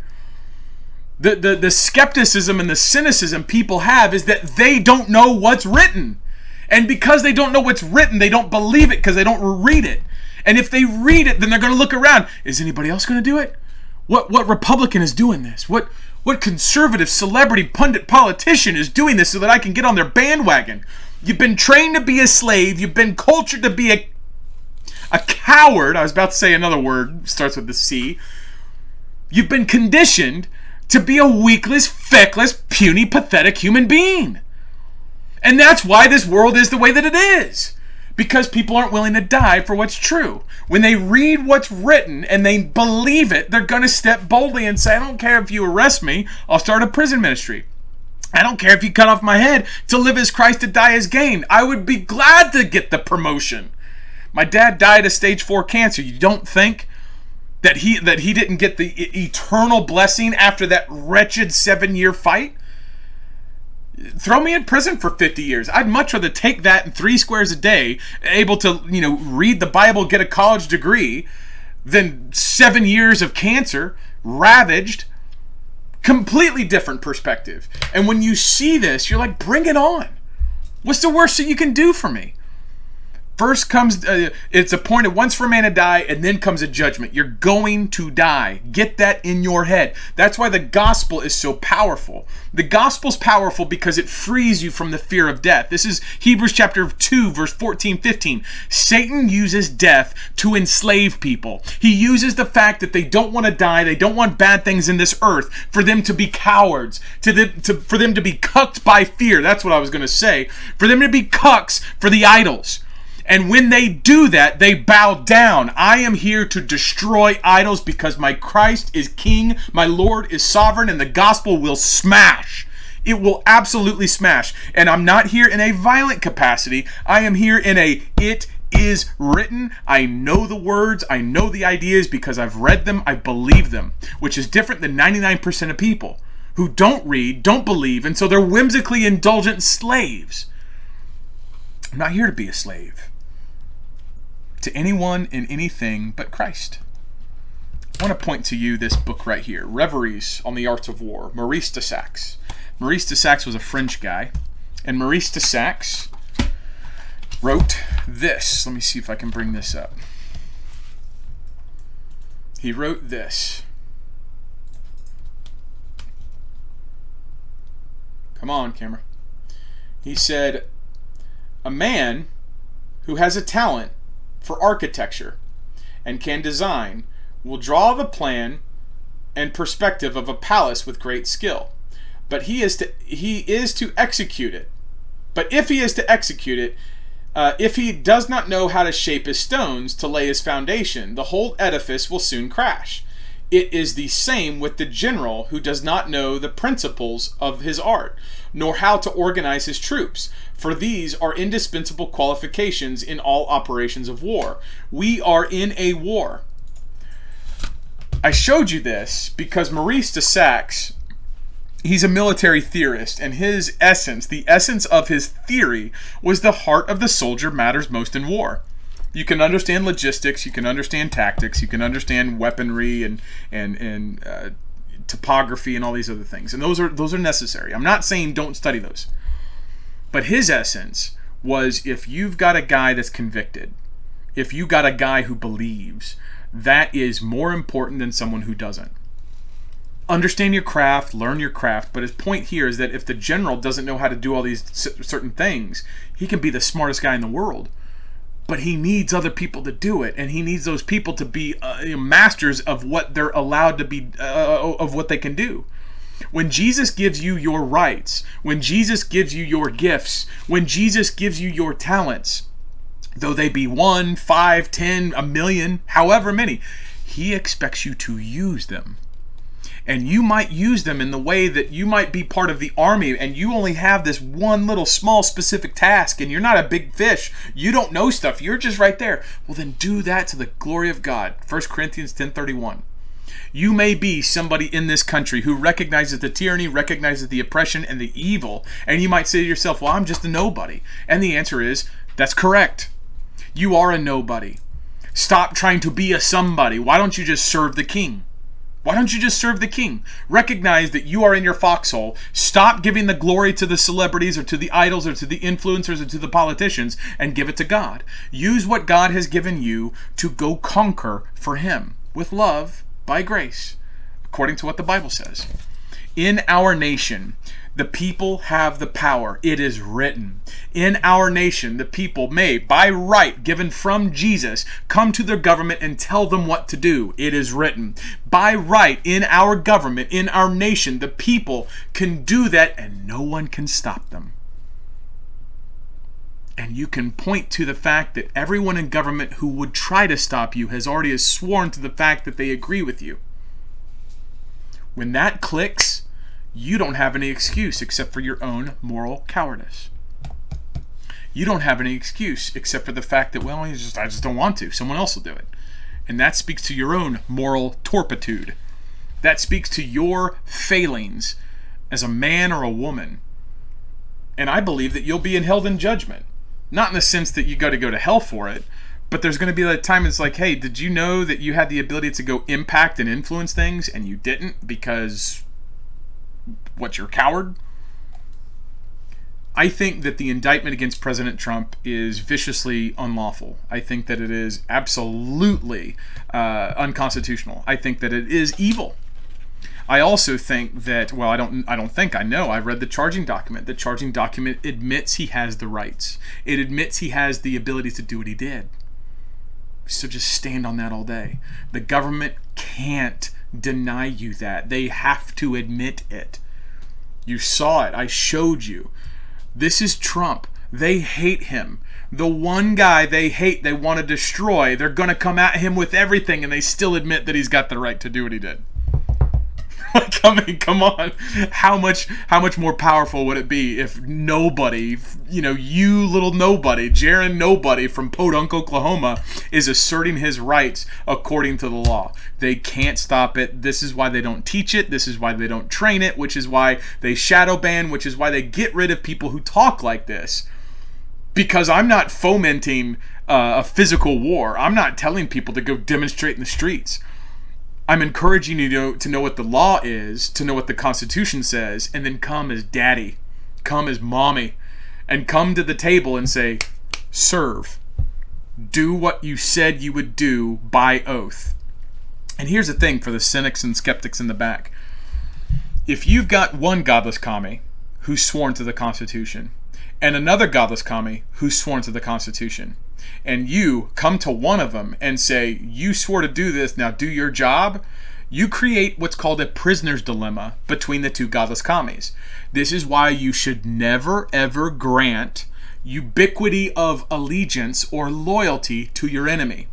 The, the, the skepticism and the cynicism people have is that they don't know what's written. And because they don't know what's written, they don't believe it because they don't read it. And if they read it, then they're going to look around. Is anybody else going to do it? What what Republican is doing this? What what conservative celebrity pundit politician is doing this so that I can get on their bandwagon? You've been trained to be a slave. You've been cultured to be a a coward. I was about to say another word starts with the C. You've been conditioned to be a weakless, feckless, puny, pathetic human being. And that's why this world is the way that it is because people aren't willing to die for what's true. When they read what's written and they believe it, they're going to step boldly and say, I don't care if you arrest me, I'll start a prison ministry. I don't care if you cut off my head. To live as Christ, to die as gain. I would be glad to get the promotion. My dad died of stage four cancer. You don't think that he that he didn't get the eternal blessing after that wretched seven year fight? Throw me in prison for 50 years. I'd much rather take that in three squares a day, able to, you know, read the Bible, get a college degree, than seven years of cancer, ravaged. Completely different perspective. And when you see this, you're like, bring it on. What's the worst that you can do for me? First comes, uh, it's appointed once for man to die, and then comes a judgment. You're going to die. Get that in your head. That's why the gospel is so powerful. The gospel's powerful because it frees you from the fear of death. This is Hebrews chapter 2, verse 14, 15. Satan uses death to enslave people. He uses the fact that they don't want to die, they don't want bad things in this earth, for them to be cowards, to, the, to for them to be cucked by fear. That's what I was going to say. For them to be cucks for the idols. And when they do that, they bow down. I am here to destroy idols because my Christ is king, my Lord is sovereign, and the gospel will smash. It will absolutely smash. And I'm not here in a violent capacity. I am here in a it is written. I know the words, I know the ideas because I've read them, I believe them, which is different than 99% of people who don't read, don't believe, and so they're whimsically indulgent slaves. I'm not here to be a slave to anyone in anything but Christ. I want to point to you this book right here Reveries on the Arts of War, Maurice de Saxe. Maurice de Saxe was a French guy, and Maurice de Saxe wrote this. Let me see if I can bring this up. He wrote this. Come on, camera. He said, A man who has a talent for architecture and can design will draw the plan and perspective of a palace with great skill. But he is to he is to execute it. But if he is to execute it, uh, if he does not know how to shape his stones to lay his foundation, the whole edifice will soon crash. It is the same with the general who does not know the principles of his art, nor how to organize his troops, for these are indispensable qualifications in all operations of war. We are in a war. I showed you this because Maurice de Saxe, he's a military theorist, and his essence, the essence of his theory, was the heart of the soldier matters most in war you can understand logistics, you can understand tactics, you can understand weaponry and and and uh, topography and all these other things, and those are those are necessary. I'm not saying don't study those, but his essence was if you've got a guy that's convicted, if you got a guy who believes, that is more important than someone who doesn't. Understand your craft, learn your craft, but his point here is that if the general doesn't know how to do all these certain things, he can be the smartest guy in the world but he needs other people to do it and he needs those people to be uh, masters of what they're allowed to be uh, of what they can do when jesus gives you your rights when jesus gives you your gifts when jesus gives you your talents though they be one five ten a million however many he expects you to use them. And you might use them in the way that you might be part of the army and you only have this one little small specific task and you're not a big fish. You don't know stuff. You're just right there. Well then do that to the glory of god. 1 corinthians 10.31 you may be somebody in this country who recognizes the tyranny, recognizes the oppression and the evil, and you might say to yourself, Well, I'm just a nobody. And the answer is, That's correct. You are a nobody. Stop trying to be a somebody. Why don't you just serve the king? Why don't you just serve the king? Recognize that you are in your foxhole. Stop giving the glory to the celebrities or to the idols or to the influencers or to the politicians and give it to God. Use what God has given you to go conquer for Him with love by grace, according to what the Bible says. In our nation, the people have the power. It is written. In our nation, the people may, by right given from Jesus, come to their government and tell them what to do. It is written. By right, in our government, in our nation, the people can do that and no one can stop them. And you can point to the fact that everyone in government who would try to stop you has already sworn to the fact that they agree with you. When that clicks, you don't have any excuse except for your own moral cowardice. You don't have any excuse except for the fact that, well, just, I just don't want to. Someone else will do it. And that speaks to your own moral torpitude. That speaks to your failings as a man or a woman. And I believe that you'll be held in judgment. Not in the sense that you got to go to hell for it, but there's going to be that time it's like, hey, did you know that you had the ability to go impact and influence things and you didn't because what you're a coward? I think that the indictment against President Trump is viciously unlawful. I think that it is absolutely uh, unconstitutional. I think that it is evil. I also think that well, I don't I don't think I know. I read the charging document. The charging document admits he has the rights. It admits he has the ability to do what he did. So just stand on that all day. The government can't deny you that. They have to admit it. You saw it. I showed you. This is Trump. They hate him. The one guy they hate, they want to destroy, they're going to come at him with everything, and they still admit that he's got the right to do what he did. Like, I mean, come on. How much how much more powerful would it be if nobody, you know, you little nobody, Jarrin nobody from Podunk, Oklahoma, is asserting his rights according to the law? They can't stop it. This is why they don't teach it. This is why they don't train it, which is why they shadow ban, which is why they get rid of people who talk like this. Because I'm not fomenting uh, a physical war. I'm not telling people to go demonstrate in the streets. I'm encouraging you to know, to know what the law is, to know what the Constitution says, and then come as daddy, come as mommy, and come to the table and say, serve. Do what you said you would do by oath. And here's the thing for the cynics and skeptics in the back. If you've got one godless commie who's sworn to the Constitution, and another godless commie who's sworn to the Constitution, and you come to one of them and say, You swore to do this, now do your job, you create what's called a prisoner's dilemma between the two godless commies. This is why you should never ever grant ubiquity of allegiance or loyalty to your enemy.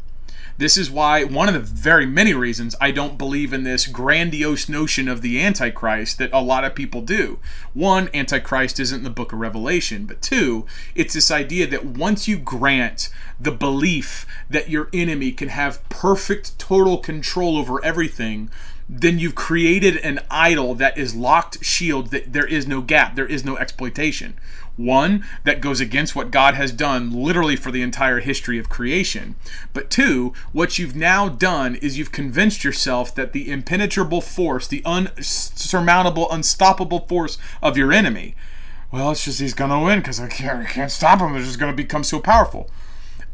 This is why, one of the very many reasons I don't believe in this grandiose notion of the Antichrist that a lot of people do. One, Antichrist isn't in the book of Revelation, but two, it's this idea that once you grant the belief that your enemy can have perfect, total control over everything, then you've created an idol that is locked shield that there is no gap there is no exploitation one that goes against what god has done literally for the entire history of creation. But two what you've now done is you've convinced yourself that the impenetrable force the unsurmountable unstoppable force of your enemy well it's just he's gonna win because I can't, I can't stop him. They're just gonna become so powerful.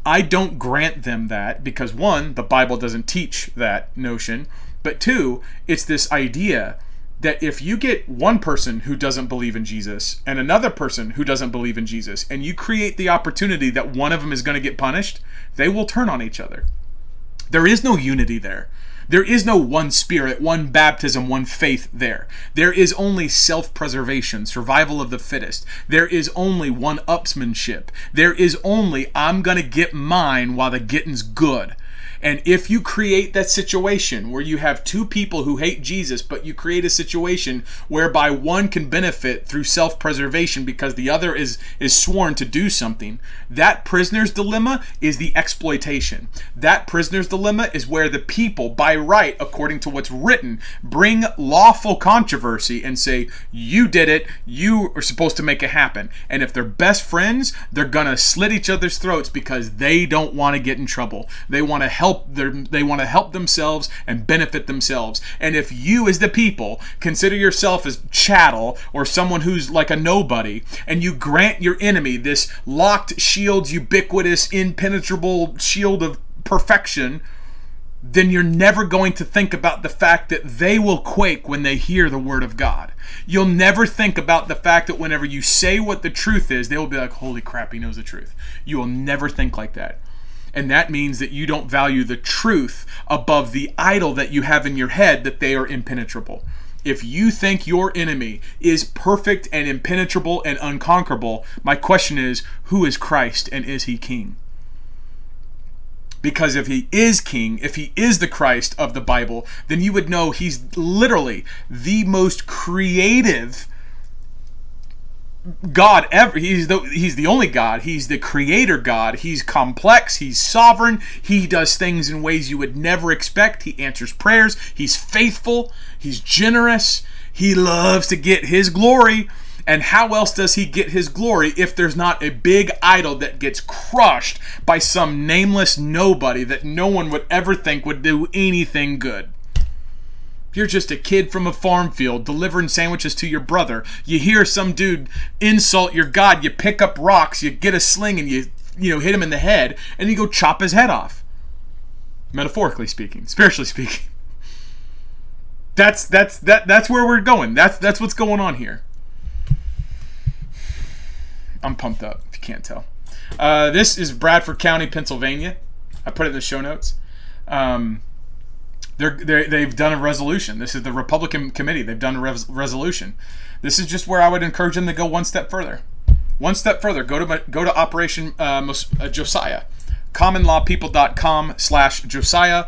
I don't grant them that because one, the Bible doesn't teach that notion, but two, it's this idea that if you get one person who doesn't believe in Jesus and another person who doesn't believe in Jesus, and you create the opportunity that one of them is going to get punished, they will turn on each other. There is no unity there. There is no one spirit, one baptism, one faith there. There is only self preservation, survival of the fittest. There is only one upsmanship. There is only, I'm going to get mine while the getting's good. And if you create that situation where you have two people who hate Jesus, but you create a situation whereby one can benefit through self-preservation because the other is is sworn to do something, that prisoner's dilemma is the exploitation. That prisoner's dilemma is where the people, by right, according to what's written, bring lawful controversy and say, You did it, you are supposed to make it happen. And if they're best friends, they're gonna slit each other's throats because they don't want to get in trouble. They want to help help their, they want to help themselves and benefit themselves. And if you as the people consider yourself as chattel or someone who's like a nobody and you grant your enemy this locked shield ubiquitous impenetrable shield of perfection, then you're never going to think about the fact that they will quake when they hear the word of God. You'll never think about the fact that whenever you say what the truth is, they will be like, holy crap, he knows the truth. You will never think like that. And that means that you don't value the truth above the idol that you have in your head that they are impenetrable. If you think your enemy is perfect and impenetrable and unconquerable, my question is who is Christ and is he king? Because if he is king, if he is the Christ of the Bible, then you would know he's literally the most creative God ever. He's the he's the only God. He's the creator God. He's complex. He's sovereign. He does things in ways you would never expect. He answers prayers. He's faithful. He's generous. He loves to get his glory. And how else does he get his glory if there's not a big idol that gets crushed by some nameless nobody that no one would ever think would do anything good? You're just a kid from a farm field delivering sandwiches to your brother. You hear some dude insult your God. You pick up rocks, you get a sling, and you you know hit him in the head, and you go chop his head off. Metaphorically speaking, spiritually speaking. That's that's that that's where we're going. That's that's what's going on here. I'm pumped up. If you can't tell. Uh, this is Bradford County, Pennsylvania. I put it in the show notes. Um, they're, they're they've done a resolution. This is the Republican committee. They've done a res- resolution. This is just where I would encourage them to go one step further. One step further. Go to go to Operation uh, uh, Josiah, commonlawpeople.com slash Josiah.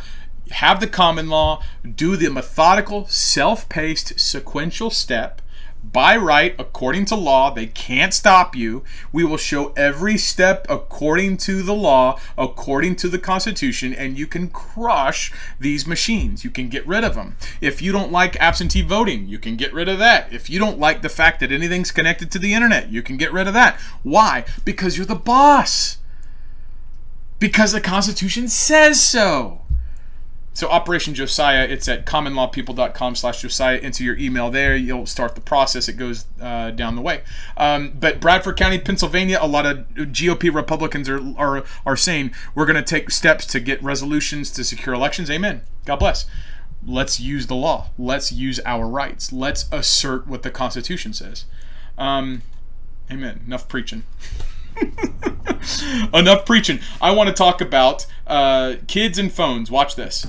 Have the common law. Do the methodical, self-paced, sequential step by right, according to law. They can't stop you. We will show every step according to the law, according to the Constitution, and you can crush these machines. You can get rid of them. If you don't like absentee voting, you can get rid of that. If you don't like the fact that anything's connected to the internet, you can get rid of that. Why? Because you're the boss. Because the Constitution says so. So Operation Josiah, it's at commonlawpeople.com slash Josiah. Enter your email there. You'll start the process. It goes uh, down the way. Um, but Bradford County, Pennsylvania, a lot of GOP Republicans are, are, are saying we're going to take steps to get resolutions to secure elections. Amen. God bless. Let's use the law. Let's use our rights. Let's assert what the Constitution says. Um, amen. Enough preaching. Enough preaching. I want to talk about uh, kids and phones. Watch this.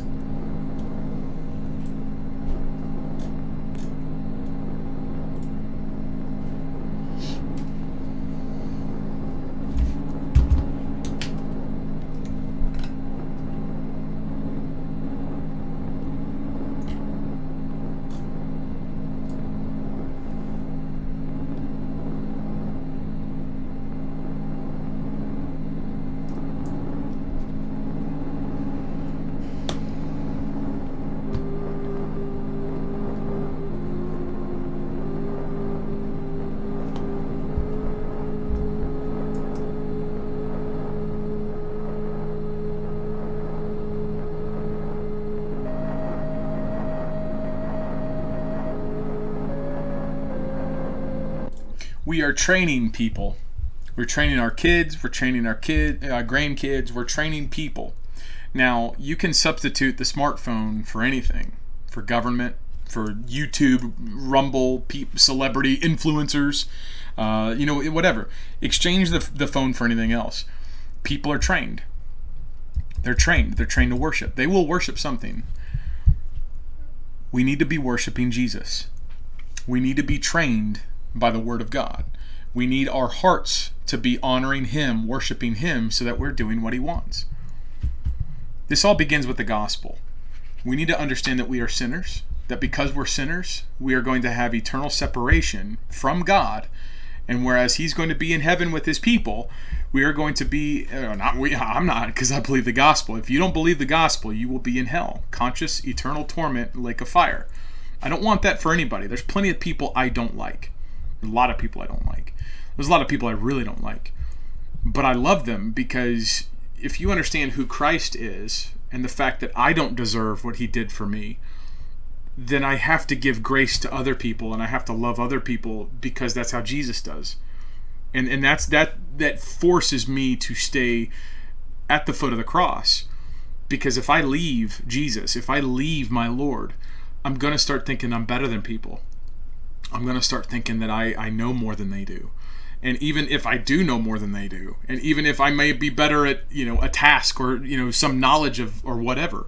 We are training people. We're training our kids. We're training our kid, uh, grandkids. We're training people. Now you can substitute the smartphone for anything, for government, for YouTube, Rumble, celebrity influencers, uh, you know, whatever. Exchange the, the phone for anything else. People are trained. They're trained. They're trained to worship. They will worship something. We need to be worshiping Jesus. We need to be trained by the Word of God. We need our hearts to be honoring Him, worshiping Him, so that we're doing what He wants. This all begins with the gospel. We need to understand that we are sinners, that because we're sinners, we are going to have eternal separation from God. And whereas He's going to be in heaven with His people, we are going to be uh, not we I'm not because I believe the gospel. If you don't believe the gospel, you will be in hell, conscious eternal torment, lake of fire. I don't want that for anybody. There's plenty of people I don't like a lot of people I don't like. There's a lot of people I really don't like. But I love them because if you understand who Christ is and the fact that I don't deserve what he did for me, then I have to give grace to other people and I have to love other people because that's how Jesus does. And and that's that that forces me to stay at the foot of the cross. Because if I leave Jesus, if I leave my Lord, I'm going to start thinking I'm better than people. I'm going to start thinking that I, I know more than they do. And even if I do know more than they do, and even if I may be better at, you know, a task or, you know, some knowledge of or whatever,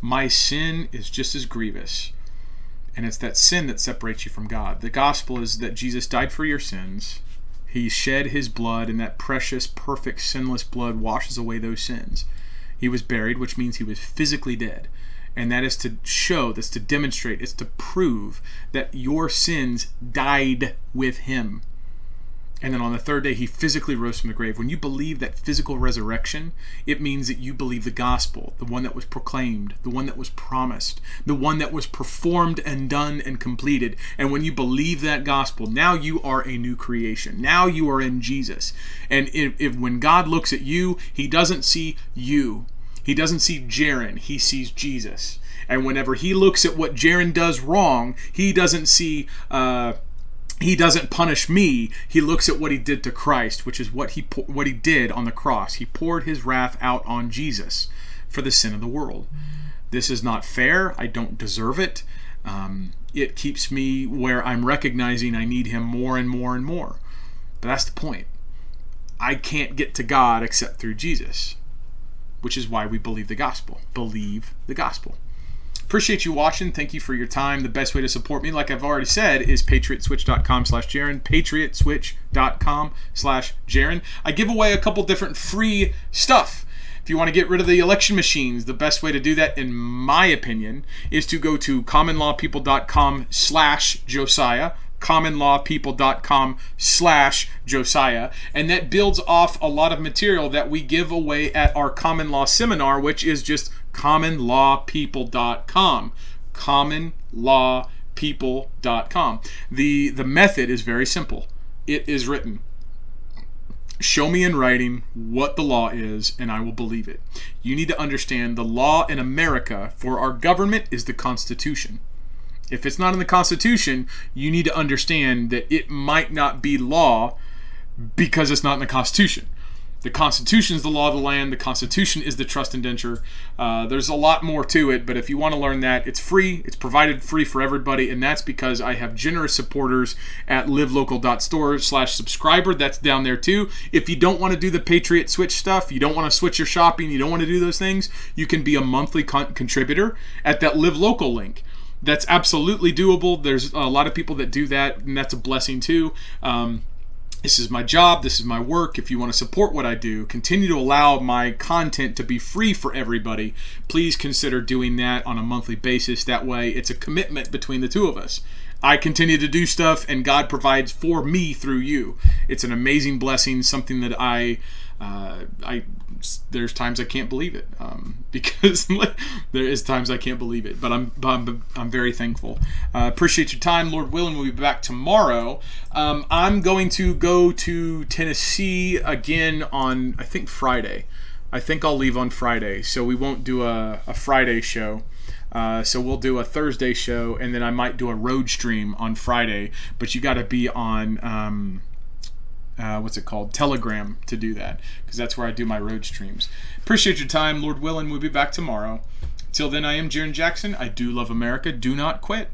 my sin is just as grievous. And it's that sin that separates you from God. The gospel is that Jesus died for your sins. He shed his blood, and that precious, perfect, sinless blood washes away those sins. He was buried, which means he was physically dead and that is to show, that's to demonstrate, it's to prove that your sins died with him. And then on the third day, he physically rose from the grave. When you believe that physical resurrection, it means that you believe the gospel, the one that was proclaimed, the one that was promised, the one that was performed and done and completed. And when you believe that gospel, now you are a new creation. Now you are in Jesus. And if, if when God looks at you, he doesn't see you, he doesn't see Jarrin, he sees Jesus. And whenever he looks at what Jarrin does wrong, he doesn't see. Uh, he doesn't punish me. He looks at what he did to Christ, which is what he what he did on the cross. He poured his wrath out on Jesus for the sin of the world. This is not fair. I don't deserve it. Um, it keeps me where I'm recognizing I need him more and more and more. But that's the point. I can't get to God except through Jesus which is why we believe the gospel. Believe the gospel. Appreciate you watching. Thank you for your time. The best way to support me, like I've already said, is patriotswitch.com slash Jarrin. Patriotswitch.com slash Jarrin. I give away a couple different free stuff. If you want to get rid of the election machines, the best way to do that, in my opinion, is to go to commonlawpeople.com slash Josiah commonlawpeople.com slash josiah and that builds off a lot of material that we give away at our common law seminar which is just commonlawpeople.com commonlawpeople.com the the method is very simple it is written Show me in writing what the law is, and I will believe it. You need to understand the law in America for our government is the Constitution. If it's not in the Constitution, you need to understand that it might not be law because it's not in the Constitution. The Constitution is the law of the land. The Constitution is the trust indenture. Uh, there's a lot more to it, but if you want to learn that, it's free. It's provided free for everybody, and that's because I have generous supporters at livelocal.store slash subscriber. That's down there too. If you don't want to do the Patriot Switch stuff, you don't want to switch your shopping, you don't want to do those things, you can be a monthly con- contributor at that Live Local link that's absolutely doable. There's a lot of people that do that, and that's a blessing too. Um, this is my job, this is my work. If you want to support what I do, continue to allow my content to be free for everybody, please consider doing that on a monthly basis. That way, it's a commitment between the two of us. I continue to do stuff, and God provides for me through you. It's an amazing blessing, something that I, uh, I, there's times I can't believe it um, because there is times I can't believe it, but I'm, I'm, I'm very thankful. Uh, appreciate your time, Lord willing. We'll be back tomorrow. Um, I'm going to go to Tennessee again on I think Friday. I think I'll leave on Friday, so we won't do a, a Friday show. Uh, so we'll do a Thursday show, and then I might do a road stream on Friday. But you got to be on um, uh, what's it called Telegram to do that because that's where I do my road streams. Appreciate your time, Lord willing. We'll be back tomorrow. Till then, I am Jarrin Jackson. I do love America. Do not quit.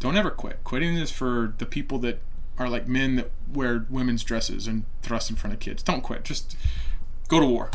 Don't ever quit. Quitting is for the people that are like men that wear women's dresses and thrust in front of kids. Don't quit. Just go to war.